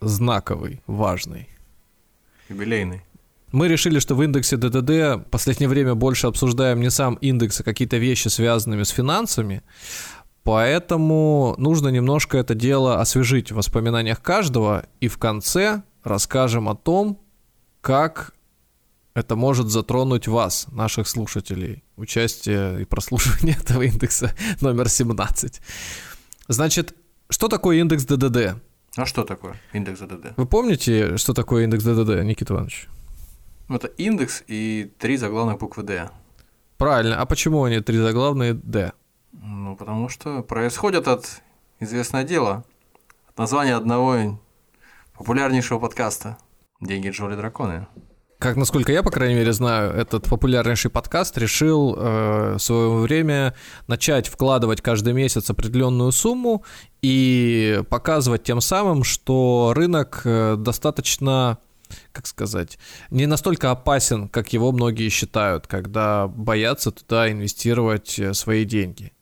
Знаковый, важный. Юбилейный. Мы решили, что в индексе ДДД в последнее время больше обсуждаем не сам индекс, а какие-то вещи, связанными с финансами. Поэтому нужно немножко это дело освежить в воспоминаниях каждого. И в конце расскажем о том, как это может затронуть вас, наших слушателей, участие и прослушивание этого индекса номер 17. Значит, что такое индекс ДДД? А что такое индекс ДДД? Вы помните, что такое индекс ДДД, Никита Иванович? Ну, это индекс и три заглавных буквы D. Правильно. А почему они три заглавные D? Ну, потому что происходит от известное дело, от названия одного популярнейшего подкаста «Деньги Джоли Драконы». Как, насколько я, по крайней мере, знаю, этот популярнейший подкаст решил э, в свое время начать вкладывать каждый месяц определенную сумму и показывать тем самым, что рынок э, достаточно как сказать, не настолько опасен, как его многие считают, когда боятся туда инвестировать э, свои деньги.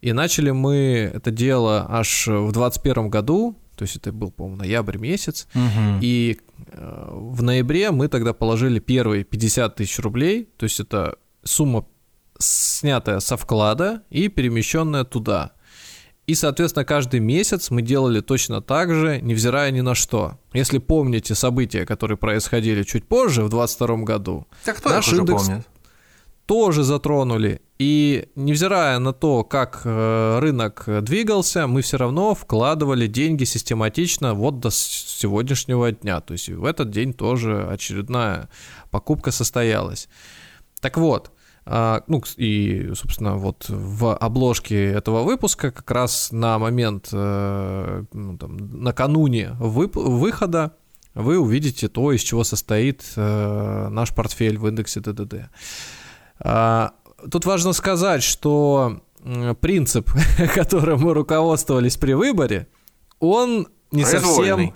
И начали мы это дело аж в 2021 году, то есть это был, по-моему, ноябрь месяц. Угу. И в ноябре мы тогда положили первые 50 тысяч рублей, то есть это сумма снятая со вклада и перемещенная туда. И, соответственно, каждый месяц мы делали точно так же, невзирая ни на что. Если помните события, которые происходили чуть позже, в 2022 году, Так кто наш индекс помнит? Тоже затронули. И невзирая на то, как э, рынок двигался, мы все равно вкладывали деньги систематично вот до сегодняшнего дня. То есть в этот день тоже очередная покупка состоялась. Так вот, а, ну и, собственно, вот в обложке этого выпуска как раз на момент, э, ну, там, накануне вып- выхода вы увидите то, из чего состоит э, наш портфель в индексе ДДД. А, Тут важно сказать, что принцип, которым мы руководствовались при выборе, он не совсем,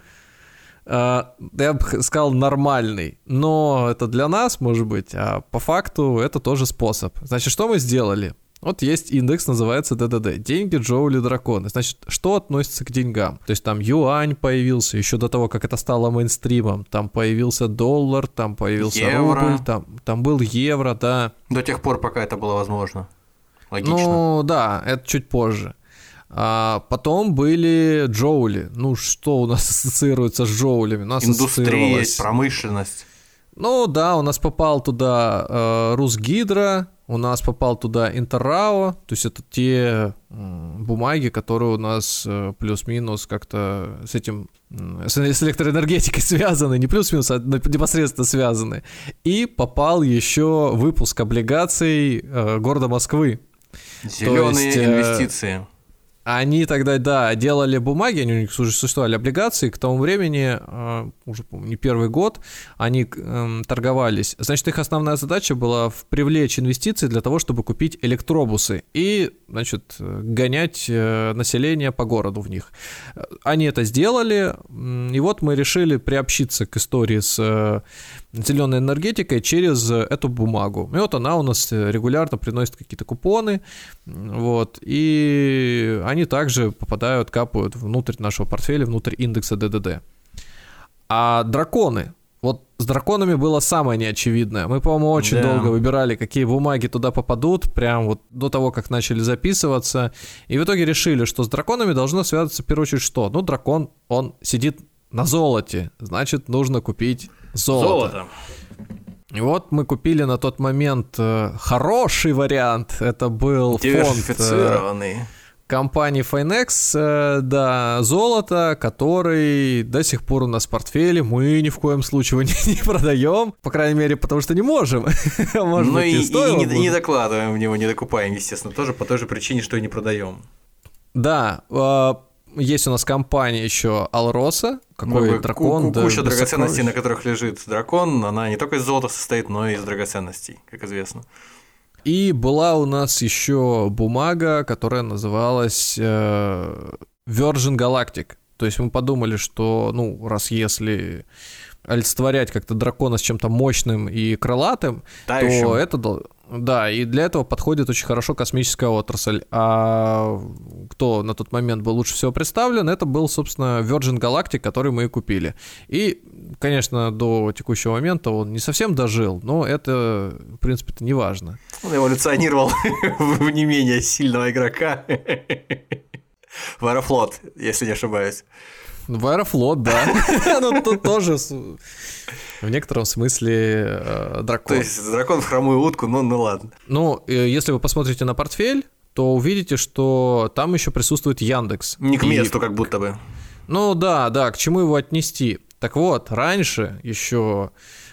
а, я бы сказал, нормальный. Но это для нас, может быть, а по факту это тоже способ. Значит, что мы сделали? Вот есть индекс, называется ДДД. Деньги, Джоули, драконы. Значит, что относится к деньгам? То есть там юань появился еще до того, как это стало мейнстримом. Там появился доллар, там появился Евро. рубль, там, там был евро, да. До тех пор, пока это было возможно. Логично. Ну да, это чуть позже. А потом были джоули. Ну что у нас ассоциируется с джоулями? У нас Индустрия, промышленность. Ну да, у нас попал туда э, Русгидро, у нас попал туда Интеррао, то есть это те бумаги, которые у нас э, плюс-минус как-то с этим, с электроэнергетикой связаны, не плюс-минус, а непосредственно связаны. И попал еще выпуск облигаций э, города Москвы. Зеленые есть, э, инвестиции. Они тогда, да, делали бумаги, они у них уже существовали облигации, к тому времени, э, уже, не первый год, они эм, торговались. Значит, их основная задача была привлечь инвестиции для того, чтобы купить электробусы и, значит, э, гонять э, население по городу в них. Э, Они это сделали, и вот мы решили приобщиться к истории с зеленой энергетикой через э, эту бумагу. И вот она у нас э, регулярно приносит какие-то купоны, вот, и они также попадают, капают внутрь нашего портфеля, внутрь индекса ДДД. А драконы, вот с драконами было самое неочевидное. Мы, по-моему, очень Да. долго выбирали, какие бумаги туда попадут, прям вот до того, как начали записываться. И в итоге решили, что с драконами должно связаться в первую очередь что? Ну, дракон, он сидит на золоте, значит, нужно купить золото. И вот мы купили на тот момент э, хороший вариант. Это был фонд э, Диверсифицированный. Компании Finex, э, да, золото, который до сих пор у нас в портфеле. Мы ни в коем случае его не, не продаем. По крайней мере, потому что не можем. Может Ну быть, и, и не, не докладываем в него, не докупаем, естественно, тоже по той же причине, что и не продаем. Да, э, есть у нас компания еще Алроса, какой Ну, дракон. ку- да, Куча без драгоценностей, на которых лежит дракон, она не только из золота состоит, но и из драгоценностей, как известно. И была у нас еще бумага, которая называлась э, Virgin Galactic. То есть мы подумали, что, ну, раз если олицетворять как-то дракона с чем-то мощным и крылатым, Тающим. то это... Да, и для этого подходит очень хорошо космическая отрасль. А кто на тот момент был лучше всего представлен, это был, собственно, Virgin Galactic, который мы и купили. И, конечно, до текущего момента он не совсем дожил, но это, в принципе-то, не важно. Он эволюционировал в не менее сильного игрока. В Аэрофлот, если не ошибаюсь. В Аэрофлот, да. Ну, тут тоже в некотором смысле э, То дракон. есть дракон в хромую утку, ну, ну ладно. Ну, э, если вы посмотрите на портфель, то увидите, что там еще присутствует Яндекс. Не к месту, как будто бы. Ну да, да, к чему его отнести? Так вот, раньше, еще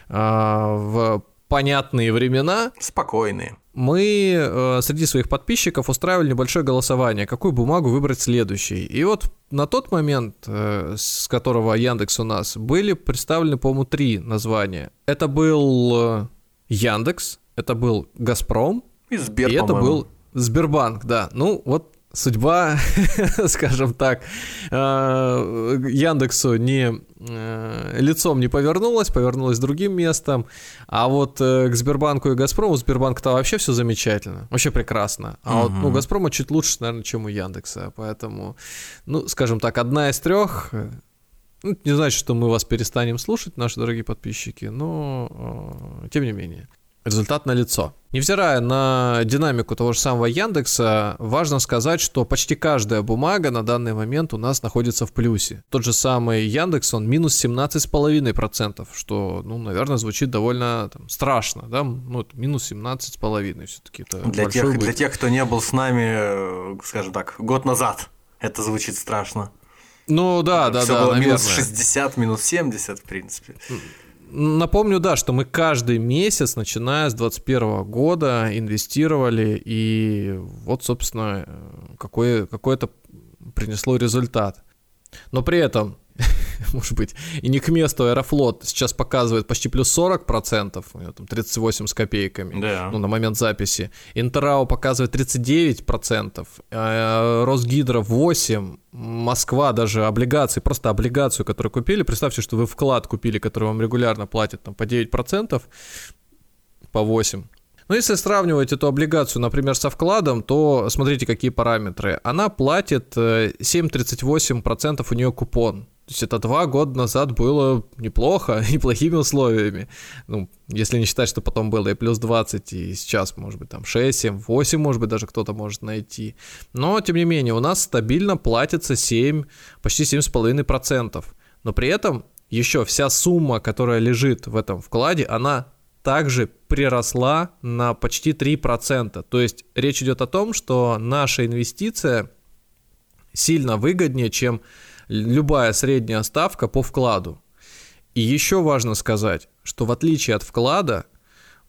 а, в понятные времена, Спокойные. Мы э, среди своих подписчиков устраивали небольшое голосование, какую бумагу выбрать следующей. И вот на тот момент, э, с которого Яндекс у нас, были представлены, по-моему, три названия. Это был э, Яндекс, это был Газпром, И Сбер, и это был Сбербанк, да. Ну, вот судьба, скажем так, э, Яндексу не э, лицом не повернулась, повернулась другим местом, а вот э, к Сбербанку и Газпрому, у Сбербанка-то вообще все замечательно, вообще прекрасно, а вот ну. Газпрома чуть лучше, наверное, чем у Яндекса, поэтому, ну, скажем так, одна из трех, э, ну, это не значит, что мы вас перестанем слушать, наши дорогие подписчики, но тем не менее. Результат на лицо. Невзирая на динамику того же самого Яндекса, важно сказать, что почти каждая бумага на данный момент у нас находится в плюсе. Тот же самый Яндекс, он минус 17,5%, что, ну, наверное, звучит довольно там, страшно, да? Ну, минус 17,5% все-таки это Для тех, для тех, кто не был с нами, скажем так, год назад, это звучит страшно. Ну, да, да, Всё да, было наверное. минус 60, минус 70, в принципе. Напомню, да, что мы каждый месяц, начиная с 2021 года, инвестировали, и вот, собственно, какой, какой это принесло результат. Но при этом, может быть, и не к месту Аэрофлот сейчас показывает почти плюс 40%, у него там 38 с копейками, Да. ну, на момент записи. Интерао показывает 39%, э, Росгидро 8%, Москва даже облигации, просто облигацию, которую купили, представьте, что вы вклад купили, который вам регулярно платит там, по 9%, по 8%. Ну, если сравнивать эту облигацию, например, со вкладом, то смотрите, какие параметры. Она платит э, 7,38% у нее купон. То есть это два года назад было неплохо, неплохими условиями. Ну, если не считать, что потом было и плюс 20, и сейчас, может быть, там 6, 7, 8, может быть, даже кто-то может найти. Но, тем не менее, у нас стабильно платится 7, почти 7,5%. Но при этом еще вся сумма, которая лежит в этом вкладе, она также приросла на почти 3%. То есть речь идет о том, что наша инвестиция сильно выгоднее, чем любая средняя ставка по вкладу. И еще важно сказать, что в отличие от вклада,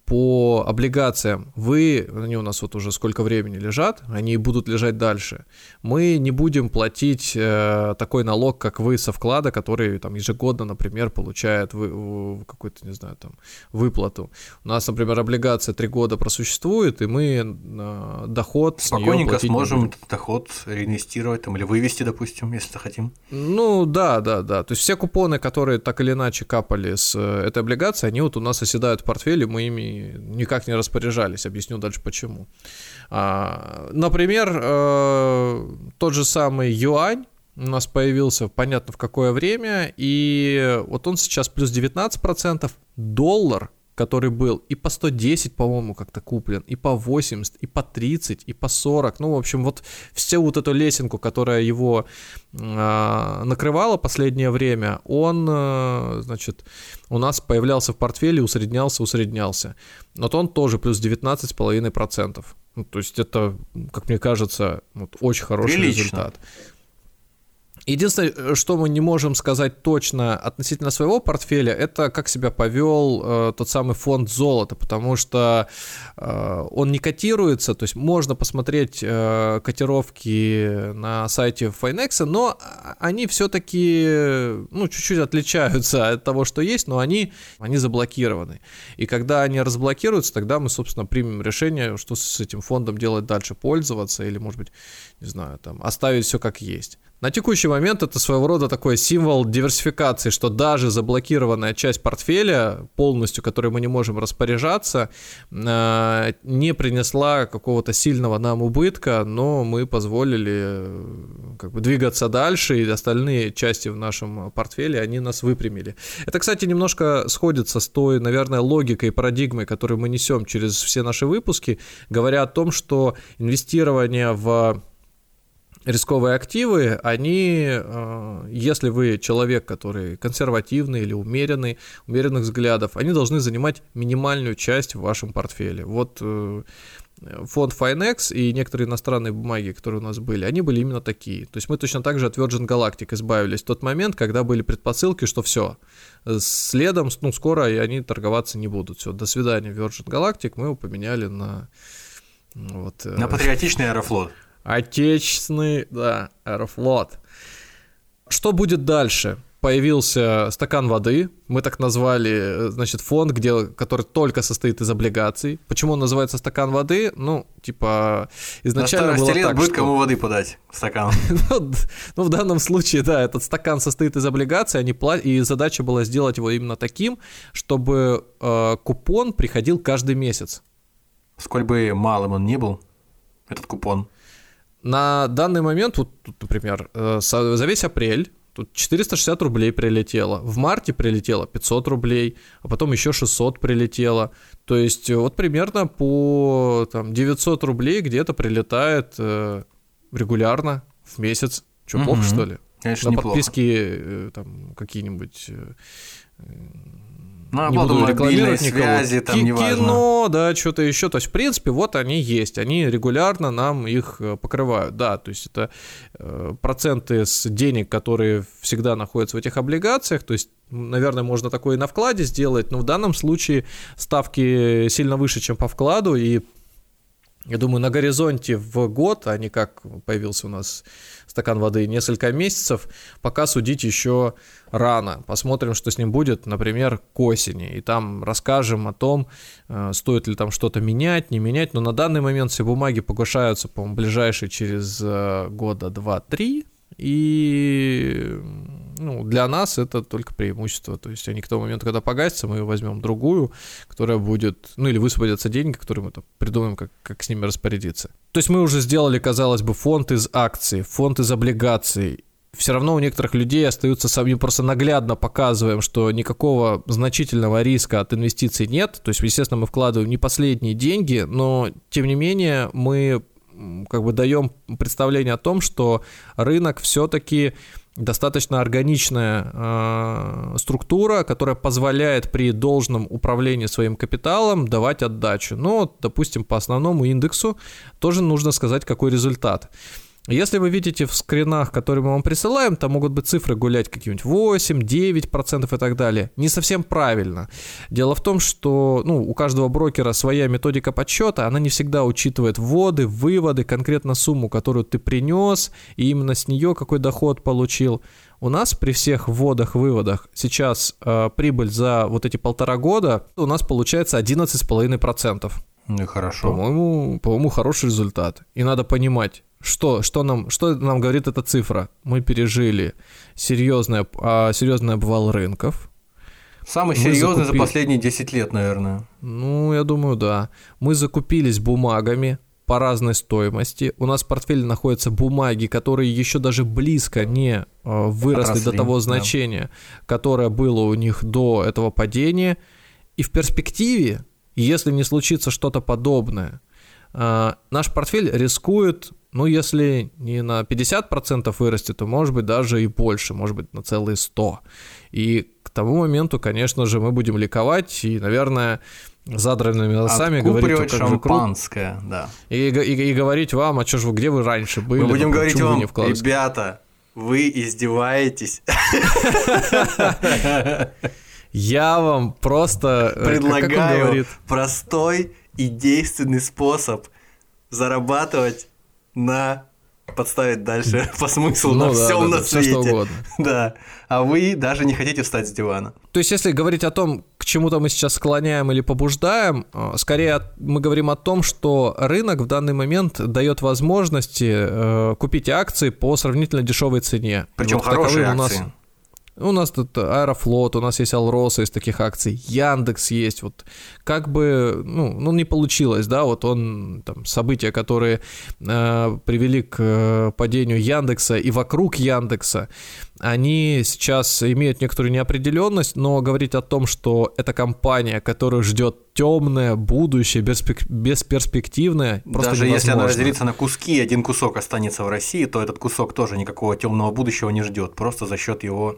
по облигациям вы, они у нас вот уже сколько времени лежат, они будут лежать дальше, мы не будем платить э, такой налог, как вы со вклада, который там ежегодно, например, получает вы, какую-то, не знаю, там, выплату. У нас, например, облигация три года просуществует, и мы э, доход Спокойненько сможем этот доход реинвестировать там, или вывести, допустим, если захотим. Ну да, да, да. То есть все купоны, которые так или иначе капали с э, этой облигации, они вот у нас оседают в портфеле, мы ими никак не распоряжались. Объясню дальше почему. А, например, э, тот же самый юань у нас появился, понятно, в какое время, и вот он сейчас плюс 19%, доллар, который был и по 110, по-моему, как-то куплен, и по 80, и по 30, и по 40, ну, в общем, вот всю вот эту лесенку, которая его э, накрывала последнее время, он, э, значит, у нас появлялся в портфеле, усреднялся, усреднялся. Вот он тоже плюс 19,5%. Ну, то есть это, как мне кажется, вот очень хороший Прилично. результат. Единственное, что мы не можем сказать точно относительно своего портфеля, это как себя повел э, тот самый фонд золота, потому что э, он не котируется, то есть можно посмотреть э, котировки на сайте Finex, но они все-таки ну, чуть-чуть отличаются от того, что есть, но они, они заблокированы. И когда они разблокируются, тогда мы, собственно, примем решение, что с этим фондом делать дальше, пользоваться или, может быть, не знаю, там, оставить все как есть. На текущий момент это своего рода такой символ диверсификации, что даже заблокированная часть портфеля, полностью которой мы не можем распоряжаться, э, не принесла какого-то сильного нам убытка, но мы позволили э, как бы двигаться дальше, и остальные части в нашем портфеле, они нас выпрямили. Это, кстати, немножко сходится с той, наверное, логикой и парадигмой, которую мы несем через все наши выпуски, говоря о том, что инвестирование в рисковые активы, они, э, если вы человек, который консервативный или умеренный, умеренных взглядов, они должны занимать минимальную часть в вашем портфеле. Вот э, фонд Finex и некоторые иностранные бумаги, которые у нас были, они были именно такие. То есть мы точно так же от Virgin Galactic избавились в тот момент, когда были предпосылки, что все, следом, ну, скоро и они торговаться не будут. Все, до свидания, Virgin Galactic, мы его поменяли на... Вот, э, на патриотичный аэрофлот. Отечественный, да, Аэрофлот. Что будет дальше? Появился стакан воды, мы так назвали, значит, фонд, где, который только состоит из облигаций. Почему он называется стакан воды? Ну, типа, изначально На было так, будет что... кому воды подать стакан. ну, ну, в данном случае, да, этот стакан состоит из облигаций, они пла... и задача была сделать его именно таким, чтобы э, купон приходил каждый месяц. Сколь бы малым он не был, этот купон. На данный момент, вот тут, например, э, за весь апрель тут 460 рублей прилетело, в марте прилетело 500 рублей, а потом еще 600 прилетело. То есть э, вот примерно по там, 900 рублей где-то прилетает э, регулярно в месяц. Что, плохо, что ли? Конечно, На неплохо. подписки там какие-нибудь ну, не буду рекламировать никого. связи, там. Кино, да, что-то еще. То есть, в принципе, вот они есть. Они регулярно нам их э, покрывают. Да, то есть это э, проценты с денег, которые всегда находятся в этих облигациях. То есть, наверное, можно такое и на вкладе сделать, но в данном случае ставки сильно выше, чем по вкладу, и я думаю, на горизонте в год, а не как появился у нас стакан воды несколько месяцев, пока судить еще рано. Посмотрим, что с ним будет, например, к осени. И там расскажем о том, э, стоит ли там что-то менять, не менять. Но на данный момент все бумаги погашаются, по-моему, ближайшие через э, года 2-3. И ну, для нас это только преимущество. То есть они к тому моменту, когда погасятся, мы возьмем другую, которая будет, ну или высвободятся деньги, которые мы там придумаем, как, как с ними распорядиться. То есть мы уже сделали, казалось бы, фонд из акций, фонд из облигаций. Все равно у некоторых людей остаются сами, просто наглядно показываем, что никакого значительного риска от инвестиций нет. То есть, естественно, мы вкладываем не последние деньги, но тем не менее мы как бы даем представление о том, что рынок все-таки достаточно органичная э, структура, которая позволяет при должном управлении своим капиталом давать отдачу. Но, допустим, по основному индексу тоже нужно сказать, какой результат. Если вы видите в скринах, которые мы вам присылаем, там могут быть цифры гулять какие-нибудь 8, 9% и так далее. Не совсем правильно. Дело в том, что ну, у каждого брокера своя методика подсчета, она не всегда учитывает вводы, выводы, конкретно сумму, которую ты принес, и именно с нее какой доход получил. У нас при всех вводах-выводах сейчас э, прибыль за вот эти полтора года у нас получается 11,5%. Ну, хорошо. По-моему, по-моему, хороший результат. И надо понимать, что, что, нам, что нам говорит эта цифра? Мы пережили серьезный, а, серьезный обвал рынков. Самый серьезный закупили... за последние 10 лет, наверное. Ну, я думаю, да. Мы закупились бумагами по разной стоимости. У нас в портфеле находятся бумаги, которые еще даже близко не а, выросли Отросли, до того значения, да. которое было у них до этого падения. И в перспективе, если не случится что-то подобное, а, наш портфель рискует ну, если не на 50% вырастет, то, может быть, даже и больше, может быть, на целые 100. И к тому моменту, конечно же, мы будем ликовать и, наверное, задранными носами говорить, как шампанское, же да. И, и, и говорить вам, а что ж вы, где вы раньше были? Мы будем говорить вам, ребята, Вы издеваетесь. Я вам просто... э, Предлагаю простой и действенный способ зарабатывать на подставить дальше по смыслу Ну на да, всем да, на да, свете. угодно. Да. А вы даже не хотите встать с дивана. То есть, если говорить о том, к чему-то мы сейчас склоняем или побуждаем, э, скорее мы говорим о том, что рынок в данный момент дает возможности э, купить акции по сравнительно дешевой цене. Причем вот хорошие у нас- акции. У нас тут Аэрофлот, у нас есть Алроса из таких акций, Яндекс есть. Вот как бы, ну, ну не получилось, да, вот он, там, события, которые э, привели к э, падению Яндекса и вокруг Яндекса, они сейчас имеют некоторую неопределенность, но говорить о том, что это компания, которая ждет темное будущее, беспек- бесперспективное, просто Даже если она невозможно. разделится на куски, один кусок останется в России, то этот кусок тоже никакого темного будущего не ждет. Просто за счет его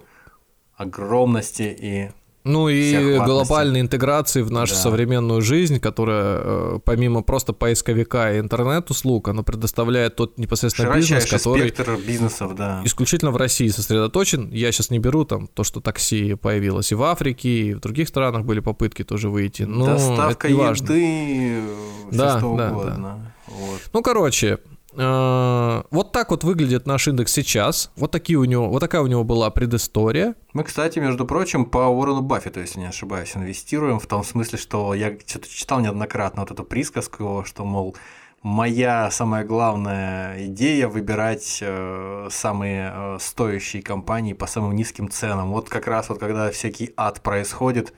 огромности и Ну и глобальной интеграции в нашу Да. современную жизнь, которая э, помимо просто поисковика и интернет-услуг, она предоставляет тот непосредственно бизнес, широчайший который спектр бизнесов, да. исключительно в России сосредоточен. Я сейчас не беру там то, что такси появилось и в Африке, и в других странах были попытки тоже выйти. Но Доставка это не важно. еды, все Да, что да, угодно. Вот. Ну, короче, э, вот так вот выглядит наш индекс сейчас. Вот такие у него, вот такая у него была предыстория. Мы, кстати, между прочим, по Уоррену Баффету, если не ошибаюсь, инвестируем в том смысле, что я что-то читал неоднократно вот эту присказку его, что, мол, моя самая главная идея выбирать э, самые э, стоящие компании по самым низким ценам. Вот как раз вот когда всякий ад происходит,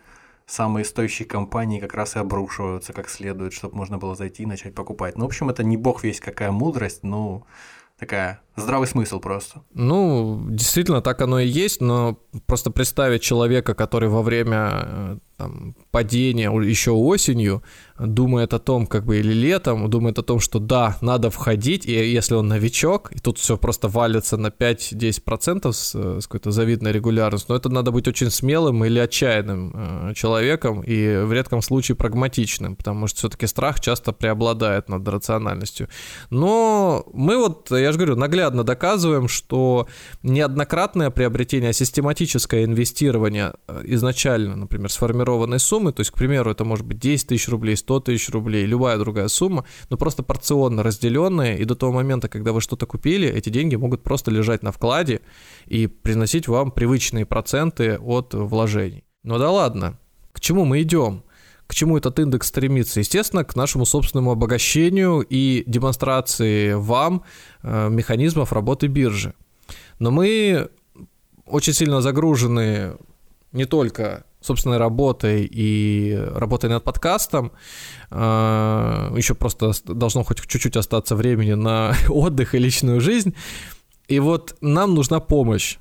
самые стоящие компании как раз и обрушиваются как следует, чтобы можно было зайти и начать покупать. Ну, в общем, это не бог весь какая мудрость, ну, такая здравый смысл просто. Ну, действительно, так оно и есть, но просто представить человека, который во время э, там, падения еще осенью думает о том, как бы или летом, думает о том, что да, надо входить, и если он новичок, и тут все просто валится на 5-10% с, э, с какой-то завидной регулярностью, но это надо быть очень смелым или отчаянным э, человеком, и в редком случае прагматичным, потому что все-таки страх часто преобладает над рациональностью. Но мы вот, я же говорю, наглядно доказываем, что неоднократное приобретение, а систематическое инвестирование э, изначально, например, сформированной суммы, то есть, к примеру, это может быть 10 тысяч рублей, 100 тысяч рублей, любая другая сумма, но просто порционно разделенная, и до того момента, когда вы что-то купили, эти деньги могут просто лежать на вкладе и приносить вам привычные проценты от вложений. Ну да ладно, к чему мы идем? К чему этот индекс стремится? Естественно, к нашему собственному обогащению и демонстрации вам э, механизмов работы биржи. Но мы очень сильно загружены не только собственной работой и работой над подкастом, э, еще просто ост- должно хоть чуть-чуть остаться времени на отдых и личную жизнь. И вот нам нужна помощь.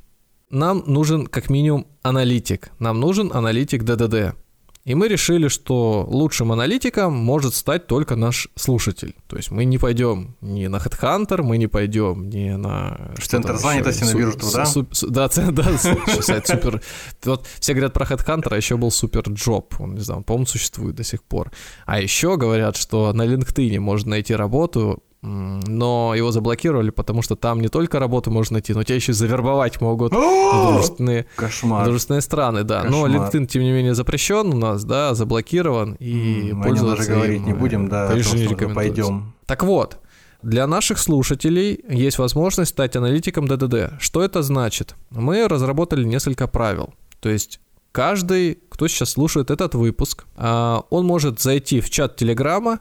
Нам нужен как минимум аналитик. Нам нужен аналитик ДДД. И мы решили, что лучшим аналитиком может стать только наш слушатель. То есть мы не пойдем ни на HeadHunter, мы не пойдем ни на... Центр занятости на биржу труда? Да, да, сайт супер... Вот все говорят про HeadHunter, а еще был супер джоб. Он, не знаю, он, по-моему, существует до сих пор. А еще говорят, что на LinkedIn можно найти работу, но его заблокировали, потому что там не только работу можно найти, но тебя еще и завербовать могут дружественные Кошмар. Дружественные страны, да. Но Кошмар. LinkedIn, тем не менее, запрещен у нас, да, заблокирован, и М, о нем пользоваться даже говорить им, не будем, да, конечно, не пойдем. Так вот, для наших слушателей есть возможность стать аналитиком ДДД. Что это значит? Мы разработали несколько правил. То есть каждый, кто сейчас слушает этот выпуск, а, он может зайти в чат Телеграма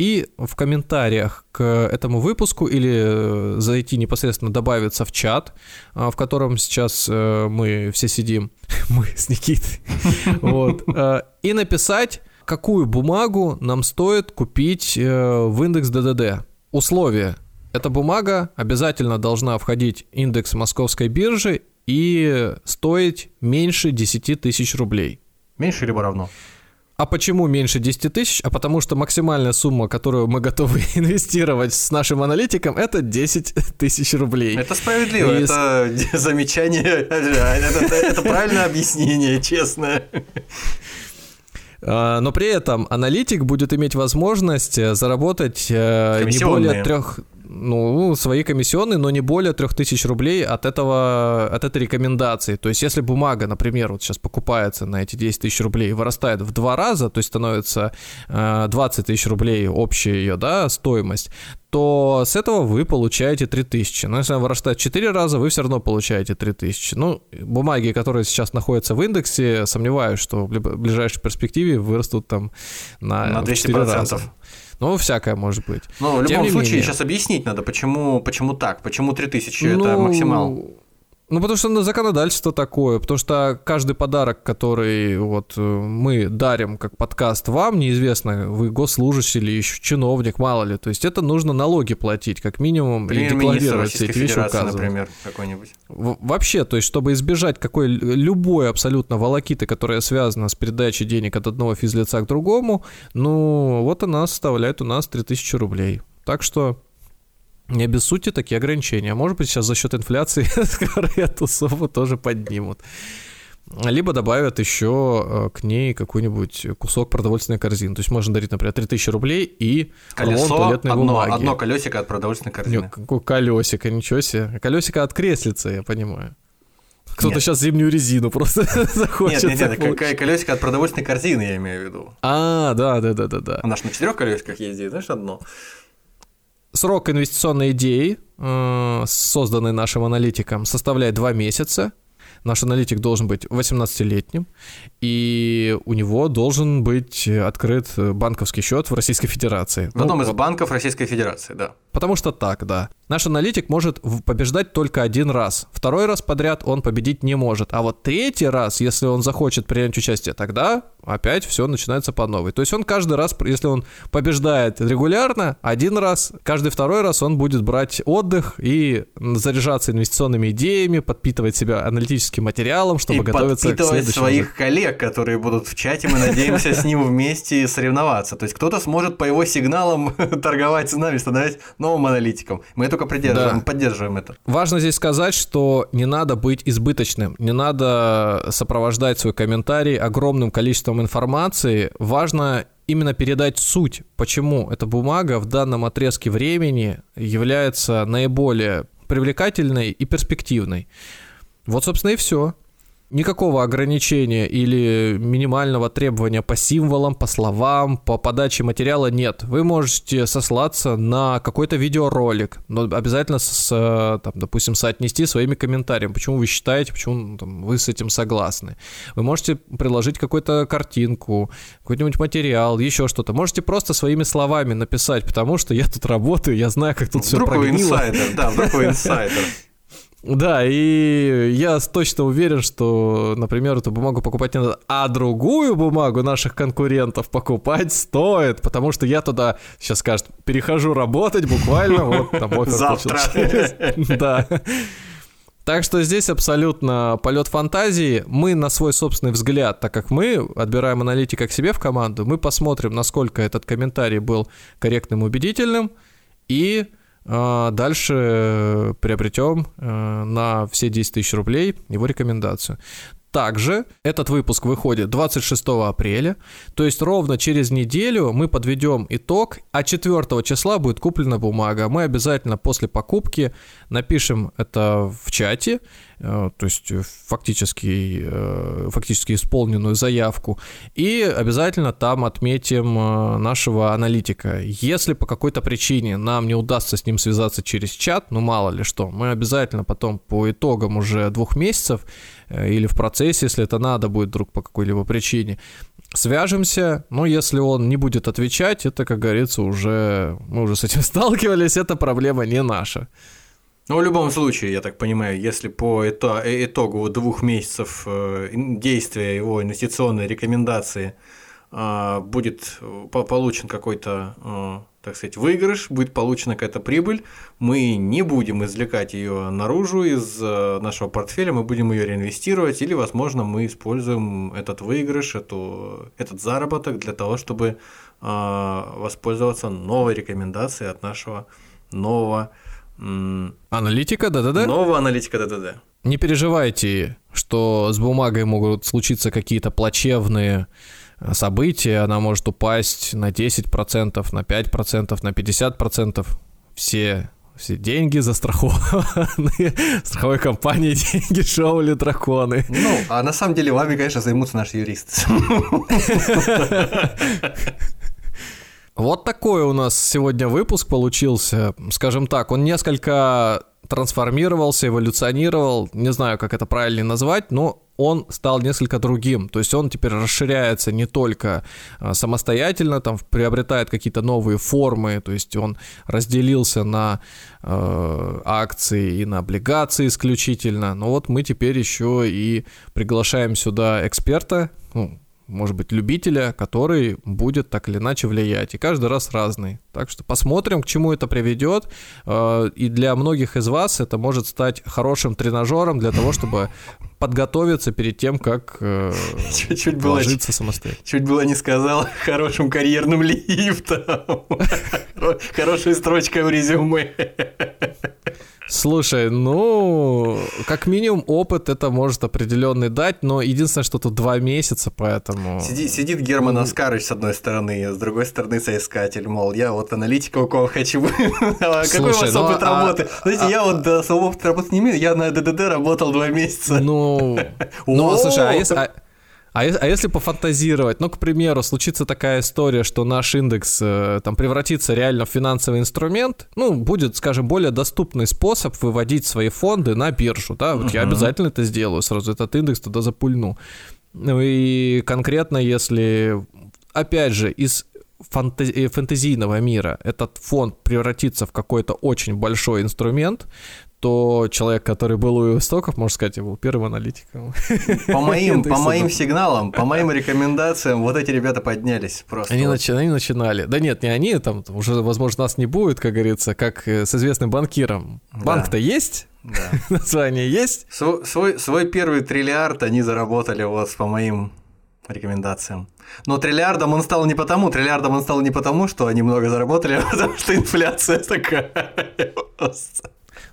и в комментариях к этому выпуску или э, зайти непосредственно добавиться в чат, а, в котором сейчас э, мы все сидим, мы с Никитой, вот, э, и написать, какую бумагу нам стоит купить э, в индекс ДДД. Условия. Эта бумага обязательно должна входить в индекс московской биржи и стоить меньше 10 тысяч рублей. Меньше либо равно? А почему меньше 10 тысяч? А потому что максимальная сумма, которую мы готовы инвестировать с нашим аналитиком, это 10 тысяч рублей. Это справедливо, И это замечание, это, правильное объяснение, честно. А, Но при этом аналитик будет иметь возможность э, заработать э, не более трех... ну, свои комиссионные, но не более 3000 рублей от этого, от этой рекомендации. То есть, если бумага, например, вот сейчас покупается на эти 10 тысяч рублей и вырастает в два раза, то есть становится 20 тысяч рублей общая ее, да, стоимость, то с этого вы получаете 3000. Но если она вырастает 4 раза, вы все равно получаете 3000. Ну, бумаги, которые сейчас находятся в индексе, сомневаюсь, что в ближайшей перспективе вырастут там на, на 200%. раза. Ну, всякое может быть. Но в любом случае, менее... сейчас объяснить надо, почему, почему так, почему 3000 ну, это максимал. Ну, потому что законодательство такое, потому что каждый подарок, который вот э, мы дарим как подкаст вам, неизвестно, вы госслужащий или еще чиновник, мало ли, то есть это нужно налоги платить, как минимум, и декларировать все эти вещи указывать. например, какой-нибудь. Вообще, то есть чтобы избежать какой любой абсолютно волокиты, которая связана с передачей денег от одного физлица к другому, ну, вот она составляет у нас 3000 рублей. Так что не обессудьте такие ограничения. Может быть, сейчас за счет инфляции эту сумму тоже поднимут. Либо добавят еще э, к ней какой-нибудь кусок продовольственной корзины. То есть можно дарить, например, 3000 рублей и Колесо, туалетной одно, бумаги. Одно колесико от продовольственной корзины. Нет, какое колесико, ничего себе. Колесико от креслица, я понимаю. Кто-то нет. сейчас зимнюю резину просто захочет. Нет, нет, нет, какая колесико от продовольственной корзины, я имею в виду. А, да, да, да, да, да. Она же на четырех колесиках ездит, знаешь, одно срок инвестиционной идеи, э, созданный нашим аналитиком, составляет 2 месяца. Наш аналитик должен быть 18-летним, и у него должен быть открыт банковский счет в Российской Федерации. В одном ну, из банков Российской Федерации, да. Потому что так, да. Наш аналитик может побеждать только один раз. Второй раз подряд он победить не может. А вот третий раз, если он захочет принять участие, тогда опять все начинается по новой. То есть он каждый раз, если он побеждает регулярно, один раз, каждый второй раз он будет брать отдых и заряжаться инвестиционными идеями, подпитывать себя аналитическим материалом, чтобы и готовиться к следующему. своих коллег, которые будут в чате, мы надеемся с ним вместе соревноваться. То есть кто-то сможет по его сигналам торговать с нами, становясь новым аналитиком. Мы только да. поддерживаем это. Важно здесь сказать, что не надо быть избыточным, не надо сопровождать свой комментарий огромным количеством информации. Важно именно передать суть, почему эта бумага в данном отрезке времени является наиболее привлекательной и перспективной. Вот, собственно, и все никакого ограничения или минимального требования по символам, по словам, по подаче материала нет. Вы можете сослаться на какой-то видеоролик, но обязательно, с, там, допустим, соотнести своими комментариями, почему вы считаете, почему ну, там, вы с этим согласны. Вы можете предложить какую-то картинку, какой-нибудь материал, еще что-то. Можете просто своими словами написать, потому что я тут работаю, я знаю, как тут вдруг все прогнило. инсайдер, да, вдруг вы инсайдер. Да, и я точно уверен, что, например, эту бумагу покупать не надо, а другую бумагу наших конкурентов покупать стоит, потому что я туда, сейчас скажет, перехожу работать буквально, вот там офер Завтра. Да. Так что здесь абсолютно полет фантазии. Мы на свой собственный взгляд, так как мы отбираем аналитика к себе в команду, мы посмотрим, насколько этот комментарий был корректным, убедительным, и дальше э, приобретем э, на все 10 тысяч рублей его рекомендацию. Также этот выпуск выходит 26 апреля, то есть ровно через неделю мы подведем итог, а 4 числа будет куплена бумага. Мы обязательно после покупки напишем это в чате, то есть фактически, э, фактически исполненную заявку, и обязательно там отметим э, нашего аналитика. Если по какой-то причине нам не удастся с ним связаться через чат, ну мало ли что, мы обязательно потом по итогам уже двух месяцев Э, или в процессе, если это надо будет вдруг по какой-либо причине. Свяжемся, но если он не будет отвечать, это, как говорится, уже мы уже с этим сталкивались, эта проблема не наша. Ну, в любом случае, я так понимаю, если по итогу двух месяцев э, действия его инвестиционной рекомендации а, будет получен какой-то так сказать, выигрыш, будет получена какая-то прибыль, мы не будем извлекать ее наружу из э, нашего портфеля, мы будем ее реинвестировать, или, возможно, мы используем этот выигрыш, эту, этот заработок для того, чтобы э, воспользоваться новой рекомендацией от нашего нового Аналитика, да-да-да? Нового аналитика, да-да-да. Не переживайте, что с бумагой могут случиться какие-то плачевные событие, она может упасть на 10%, на 5%, на 50%. Все все деньги застрахованы, страховой компании деньги шоули драконы. Ну, а на самом деле вами, конечно, займутся наши юристы. Вот такой у нас сегодня выпуск получился. Скажем так, он несколько трансформировался, эволюционировал, не знаю, как это правильно назвать, но он стал несколько другим. То есть он теперь расширяется не только а, самостоятельно, там приобретает какие-то новые формы, то есть он разделился на э, акции и на облигации исключительно. Но вот мы теперь еще и приглашаем сюда эксперта, ну, может быть, любителя, который будет так или иначе влиять. И каждый раз разный. Так что посмотрим, к чему это приведет. Э, и для многих из вас это может стать хорошим тренажером для того, чтобы подготовиться перед тем, как э, чуть, чуть было, самостоятельно. Чуть было не сказал хорошим карьерным лифтом. Хорошая строчка в резюме. Слушай, ну, как минимум опыт это может определенный дать, но единственное, что тут два месяца, поэтому... Сиди, сидит Герман Оскарович с одной стороны, с другой стороны соискатель, мол, я вот аналитика у кого хочу. А какой у вас ну, опыт а, работы? Знаете, я вот особого опыта работы не имею, я на ДДД работал два месяца. Ну, ну слушай, а если... А, а если пофантазировать, ну, к примеру, случится такая история, что наш индекс э, там превратится реально в финансовый инструмент, ну, будет, скажем, более доступный способ выводить свои фонды на биржу, да, вот uh-huh. я обязательно это сделаю, сразу этот индекс туда запульну. Ну и конкретно, если, опять же, из фантази- фэнтезийного мира этот фонд превратится в какой-то очень большой инструмент, то человек, который был у истоков, можно сказать, я был первым аналитиком. По моим, по моим сигналам, по моим рекомендациям, вот эти ребята поднялись просто. Они, начи- они начинали. Да нет, не они, там уже, возможно, нас не будет, как говорится, как э, с известным банкиром. Банк-то есть, да. название есть. Свой, свой, свой первый триллиард они заработали вот по моим рекомендациям. Но триллиардом он стал не потому, триллиардом он стал не потому, что они много заработали, а потому что инфляция такая.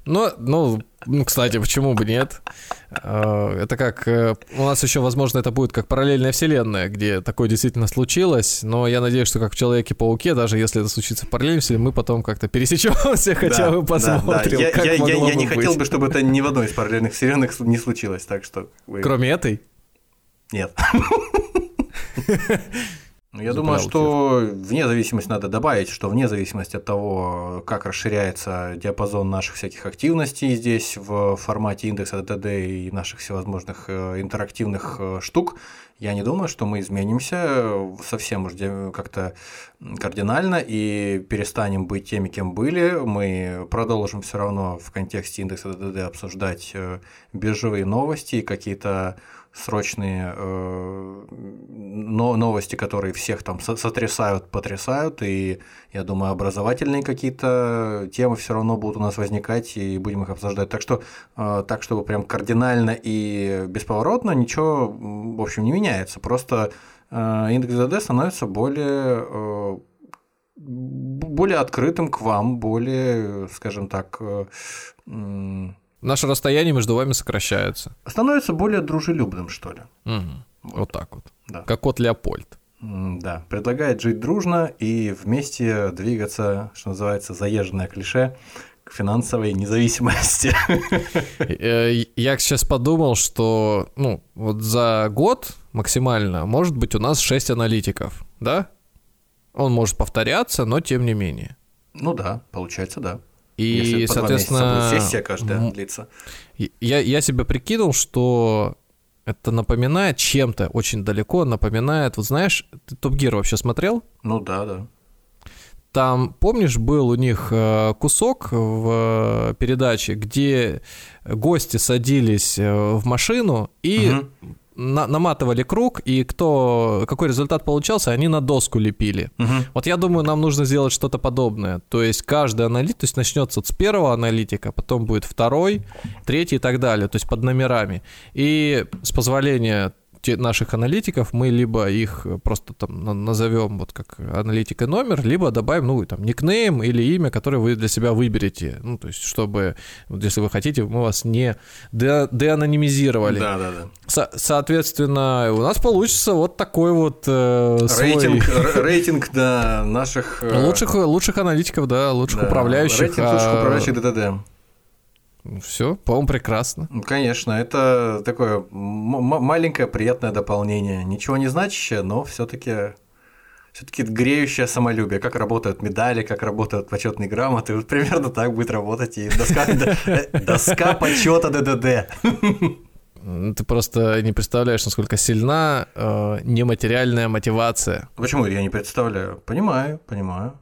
Ну, ну, ну, кстати, почему бы нет? А, это как... Э, у нас еще, возможно, это будет как параллельная вселенная, где такое действительно случилось, но я надеюсь, что как в Человеке-пауке, даже если это случится в параллельной вселенной, мы потом как-то пересечемся, хотя бы посмотрим, да, да. как я, я, я, я не быть. хотел бы, чтобы это ни в одной из параллельных вселенных не случилось, так что... Кроме этой? Нет. Ну, я думаю, что вне зависимости надо добавить, что вне зависимости от того, как расширяется диапазон наших всяких активностей здесь в формате индекса ДД и наших всевозможных э, интерактивных э, штук, я не думаю, что мы изменимся совсем уж как-то кардинально и перестанем быть теми, кем были. Мы продолжим все равно в контексте индекса ДД обсуждать э, биржевые новости и какие-то срочные э, новости, которые всех там сотрясают, потрясают, и я думаю, образовательные какие-то темы все равно будут у нас возникать, и будем их обсуждать. Так что, э, так чтобы прям кардинально и бесповоротно ничего, в общем, не меняется. Просто индекс ДД становится более э, более открытым к вам, более, скажем так, э, Наше расстояние между вами сокращается. Становится более дружелюбным, что ли. Угу. Вот. вот так вот. Да. Как кот Леопольд. Да, предлагает жить дружно и вместе двигаться, что называется, заезженное клише, к финансовой независимости. Э, я сейчас подумал, что ну, вот за год максимально может быть у нас 6 аналитиков, да? Он может повторяться, но тем не менее. Ну да, получается, да. И, Если соответственно, сессия каждая длится. Я, я себе прикинул, что это напоминает чем-то очень далеко, напоминает, вот знаешь, ты Топ Гир вообще смотрел? Ну да, да. Там, помнишь, был у них э, кусок в передаче, где гости садились э, в машину и угу на наматывали круг, и кто, какой результат получался, они на доску лепили. Угу. Вот я думаю, нам нужно сделать что-то подобное. То есть каждый аналитик, то есть начнется с первого аналитика, потом будет второй, третий и так далее, то есть под номерами. И с позволения наших аналитиков, мы либо их просто там назовем вот как аналитика номер, либо добавим, ну, там, никнейм или имя, которое вы для себя выберете. Ну, то есть, чтобы, вот, если вы хотите, мы вас не де деанонимизировали. Да, да, да. Со соответственно, у нас получится вот такой вот э, рейтинг, свой... рейтинг, да, наших... Э... Лучших, лучших аналитиков, да, лучших да, управляющих. Рейтинг лучших а... управляющих ДТД. Все, по-моему, прекрасно. Конечно, это такое маленькое приятное дополнение. Ничего не значащее, но все-таки все-таки греющее самолюбие, как работают медали, как работают почетные грамоты, вот примерно так будет работать и доска, доска почета ДДД. Ты просто не представляешь, насколько сильна э, нематериальная мотивация. Почему я не представляю? Понимаю, понимаю.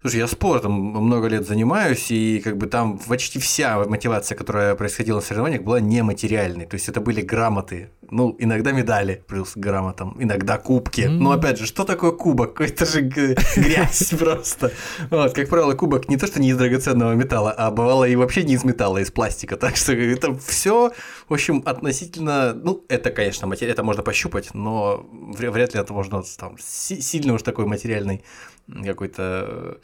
Слушай, я спортом много лет занимаюсь, и как бы там почти вся мотивация, которая происходила на соревнованиях, была нематериальной. То есть это были грамоты, ну, иногда медали плюс грамотам, иногда кубки. Mm-hmm. Но опять же, что такое кубок? Это же грязь просто. Вот, как правило, кубок не то, что не из драгоценного металла, а бывало и вообще не из металла, а из пластика. Так что это все, в общем, относительно, ну, это, конечно, материя, это можно пощупать, но вряд ли это можно там сильно уж такой материальный какой-то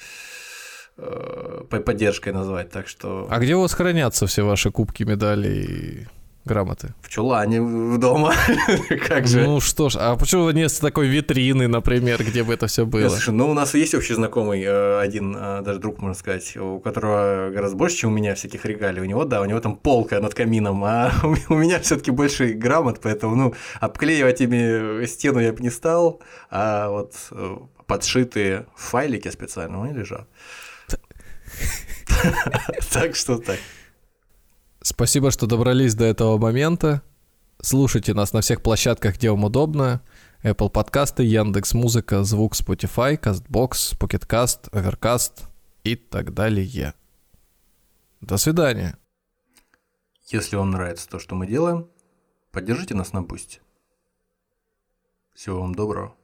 э, поддержкой назвать, так что... А где у вас хранятся все ваши кубки, медали и грамоты? В чулане дома. как же? Ну что ж, а почему нет такой витрины, например, где бы это все было? Слушай, ну у нас есть общий знакомый, э, один, э, даже друг, можно сказать, у которого гораздо больше, чем у меня всяких регалий. У него, да, у него там полка над камином, а у меня все-таки больше грамот, поэтому, ну, обклеивать ими стену я бы не стал, а вот подшитые файлики специально, они лежат. Так что так. Спасибо, что добрались до этого момента. Слушайте нас на всех площадках, где вам удобно. Apple подкасты, Яндекс Музыка, Звук, Spotify, CastBox, PocketCast, Overcast и так далее. До свидания. Если вам нравится то, что мы делаем, поддержите нас на Boosty. Всего вам доброго.